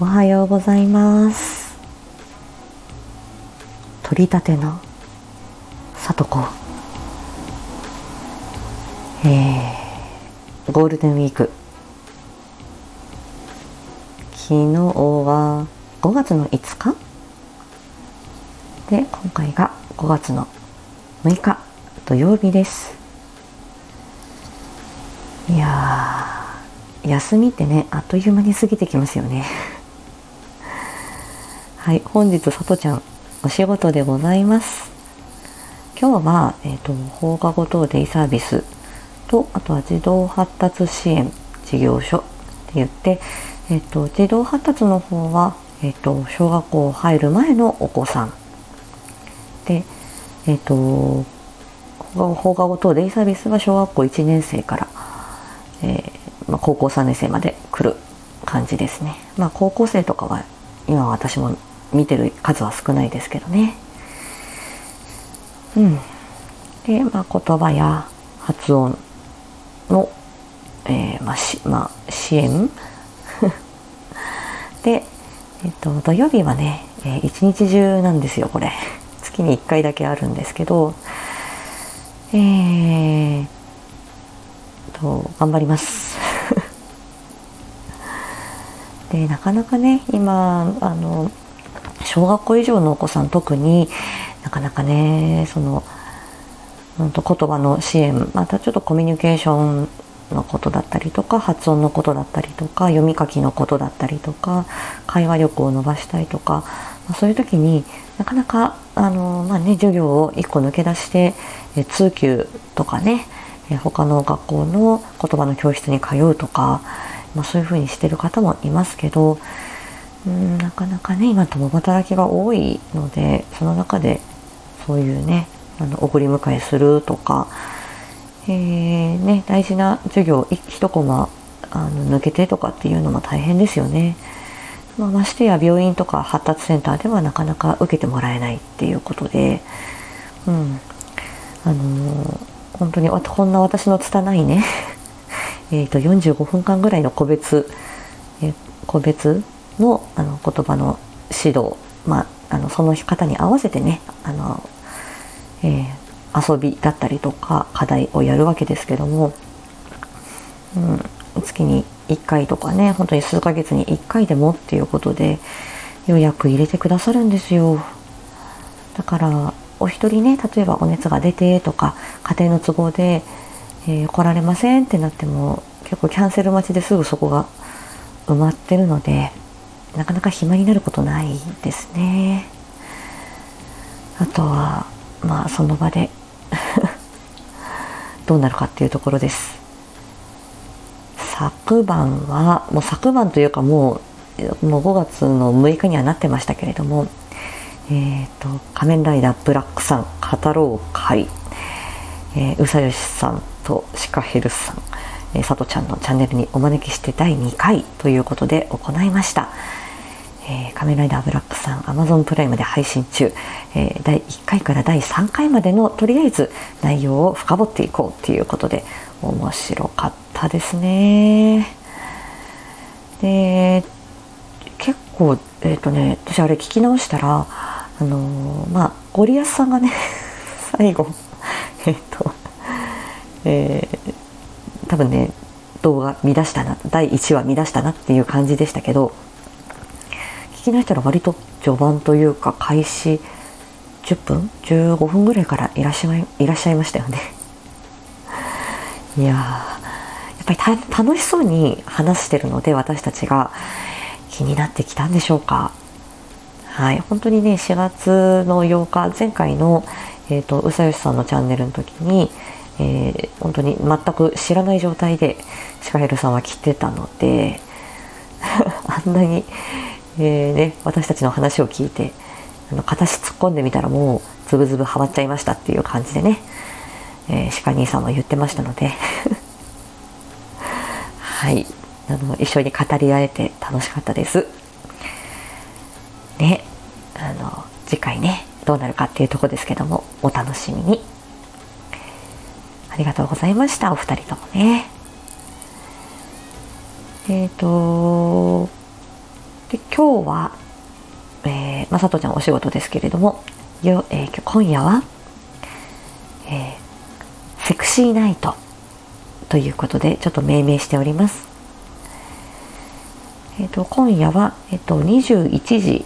おはようございます。取り立てのさとこえー、ゴールデンウィーク。昨日は5月の5日。で今回が5月の6日。土曜日です。いや休みってねあっという間に過ぎてきますよね。はい本日さとちゃんお仕事でございます今日は、えーと、放課後等デイサービスとあとは児童発達支援事業所って言って、えーと、児童発達の方は、えーと、小学校入る前のお子さんで、えー、と放課後等デイサービスは小学校1年生から、えー、まあ、高校3年生まで来る感じですね。まあ、高校生とかは今私も見てる数は少ないですけどね。うん。で、まあ、言葉や発音の、えー、まあしまあ、支援 で、えっと、土曜日はね、えー、一日中なんですよ、これ。月に1回だけあるんですけど、えー、と、頑張ります。で、なかなかね、今、あの、小学校以上のお子さん特になかなかねその、ん、と言葉の支援またちょっとコミュニケーションのことだったりとか発音のことだったりとか読み書きのことだったりとか会話力を伸ばしたいとか、まあ、そういう時になかなかあの、まあね、授業を1個抜け出してえ通級とかねえ他の学校の言葉の教室に通うとか、まあ、そういうふうにしてる方もいますけどうんなかなかね今共働きが多いのでその中でそういうねあの送り迎えするとか、えー、ね、大事な授業一コマあの抜けてとかっていうのも大変ですよね。まあ、ましてや病院とか発達センターではなかなか受けてもらえないっていうことで、うん、あのー、本当にこんな私の拙いね えと45分間ぐらいの個別、え個別のあの言葉の指導、まあ、あのその方に合わせてねあの、えー、遊びだったりとか課題をやるわけですけども、うん、月に1回とかね本当に数ヶ月に1回でもっていうことで予約入れてくださるんですよ。だからお一人ね例えばお熱が出てとか家庭の都合で、えー、来られませんってなっても結構キャンセル待ちですぐそこが埋まってるのでなかなか暇になることないですねあとはまあその場で どうなるかっていうところです昨晩はもう昨晩というかもうもう5月の6日にはなってましたけれどもえっ、ー、と仮面ライダーブラックさん語ろう会、えー、うさよしさんとシカヘルさんえー、さとちゃんのチャンネルにお招きして第2回ということで行いました。えー、仮面ライダーブラックさん Amazon プライムで配信中、えー、第1回から第3回までのとりあえず内容を深掘っていこうということで面白かったですね。で結構えっ、ー、とね私あれ聞き直したらあのー、まあゴリアスさんがね 最後えっ、とえー、多分ね動画見出したな第1話見出したなっていう感じでしたけどき直したら割と序盤というか開始10分15分ぐらいからいらっしゃいいらっしゃいましたよね。いややっぱり楽しそうに話してるので私たちが気になってきたんでしょうか。はい本当にね4月の8日前回の、えーと、うさよしさんのチャンネルの時に、えー、本当に全く知らない状態でシカヘルさんは来てたので あんなにえーね、私たちの話を聞いてあの片足突っ込んでみたらもうズブズブハマっちゃいましたっていう感じでね、えー、鹿兄さんは言ってましたので。はい。あの一緒に語り合えて楽しかったです。ね。あの次回ねどうなるかっていうとこですけどもお楽しみに。ありがとうございましたお二人ともね。えっ、ー、とで今日は、えー、まさとちゃんお仕事ですけれどもよ、えー、今夜は、えー、セクシーナイトということでちょっと命名しております。えっ、ー、と今夜は、えっ、ー、と21時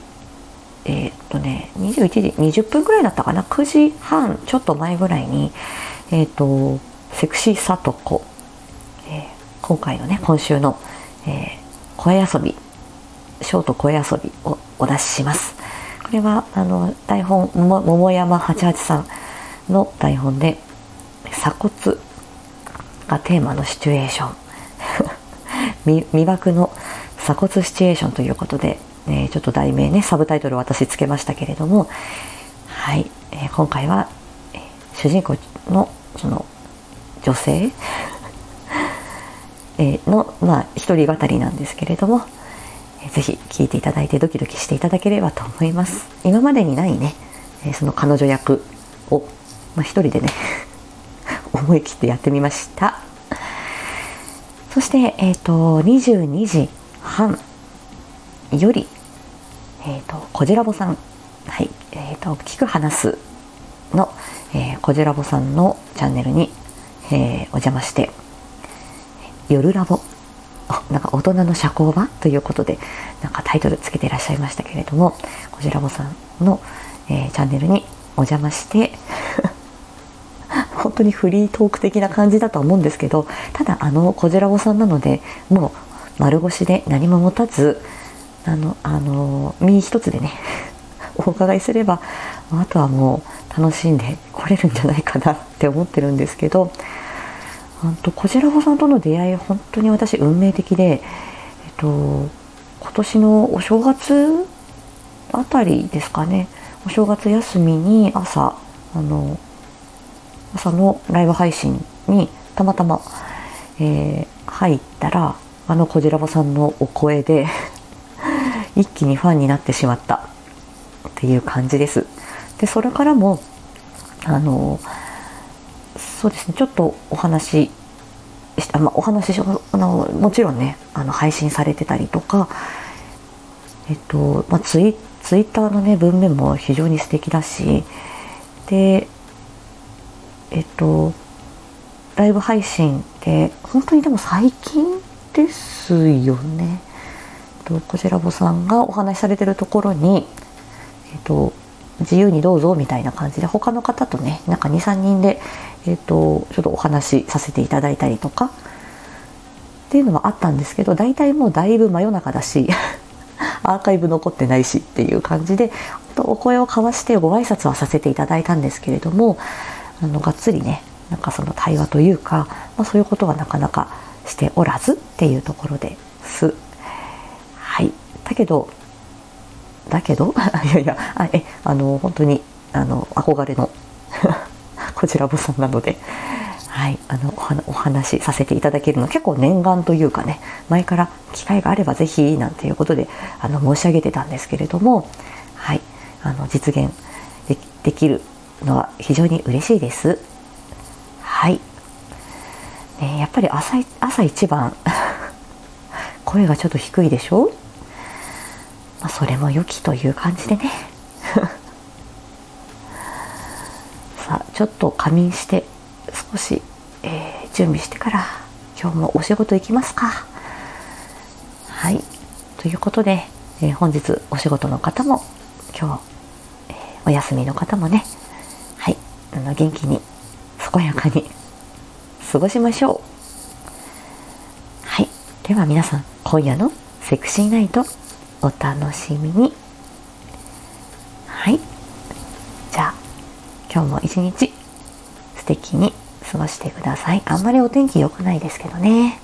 えっ、とね21時20分ぐらいだったかな？9時半ちょっと前ぐらいにえっ、とセクシーさとこ、え今回のね今週の、えー声遊びショート声遊びをお出しします。これはあの台本桃山八八さんの台本で鎖骨がテーマのシチュエーション 魅惑の鎖骨シチュエーションということで、えー、ちょっと題名ねサブタイトル私つけましたけれどもはい、えー、今回は、えー、主人公のその女性？えのまあ一人語りなんですけれどもぜひ聴いていただいてドキドキしていただければと思います。今までにないねその彼女役を、まあ、一人でね 思い切ってやってみました。そして、えっ、ー、と22時半より、えっ、ー、とこじらぼさんはいえっ、ー、と聞く話すの、えー、こじらぼさんのチャンネルに、えー、お邪魔して夜ラボなんか大人の社交場ということでなんかタイトルつけていらっしゃいましたけれどもこじらぼさんの、えー、チャンネルにお邪魔して 本当にフリートーク的な感じだと思うんですけどただあのこじらぼさんなのでもう丸腰で何も持たずあのあの身一つでね お伺いすればあとはもう楽しんで来れるんじゃないかなって思ってるんですけど本当こじらぼさんとの出会い本当に私運命的で、えっと、今年のお正月あたりですかねお正月休みに朝あの朝のライブ配信にたまたま、えー、入ったらあのこじらぼさんのお声で 一気にファンになってしまったっていう感じです。でそれからもあのそうですねちょっとお話しまあ、お話あのもちろんねあの配信されてたりとかえっと、まあ、ツイツイッターのね文面も非常に素敵だしでえっとライブ配信って本当にでも最近ですよね。とこちらぼさんがお話しされてるところに、えっと、自由にどうぞみたいな感じで他の方とねなんか23人で、えっと、ちょっとお話しさせていただいたりとか。っていうのはあったんですけど大体もうだいぶ真夜中だし アーカイブ残ってないしっていう感じでお声を交わしてご挨拶はさせていただいたんですけれどもあのがっつりねなんかその対話というか、まあ、そういうことはなかなかしておらずっていうところです。はい、だけどだけど？いやいやあえあの本当にあの憧れの こちらぼさんなので。はい、あのお話しさせていただけるの結構念願というかね前から機会があればぜひなんていうことであの申し上げてたんですけれども、はい、あの実現できるのは非常に嬉しいです。はい。ね、やっぱり朝朝一番 声がちょっと低いでしょ？まあ、それも良きという感じでねさあちょっと仮眠して少し、えー、準備してから今日もお仕事行きますか。はい。ということで、えー、本日お仕事の方も今日、えー、お休みの方もね。はい。あの元気に健やかに過ごしましょう。はい。では皆さん今夜のセクシーナイトお楽しみにはいじゃあ今日も一日素敵に過ごしてください。あんまりお天気良くないですけどね。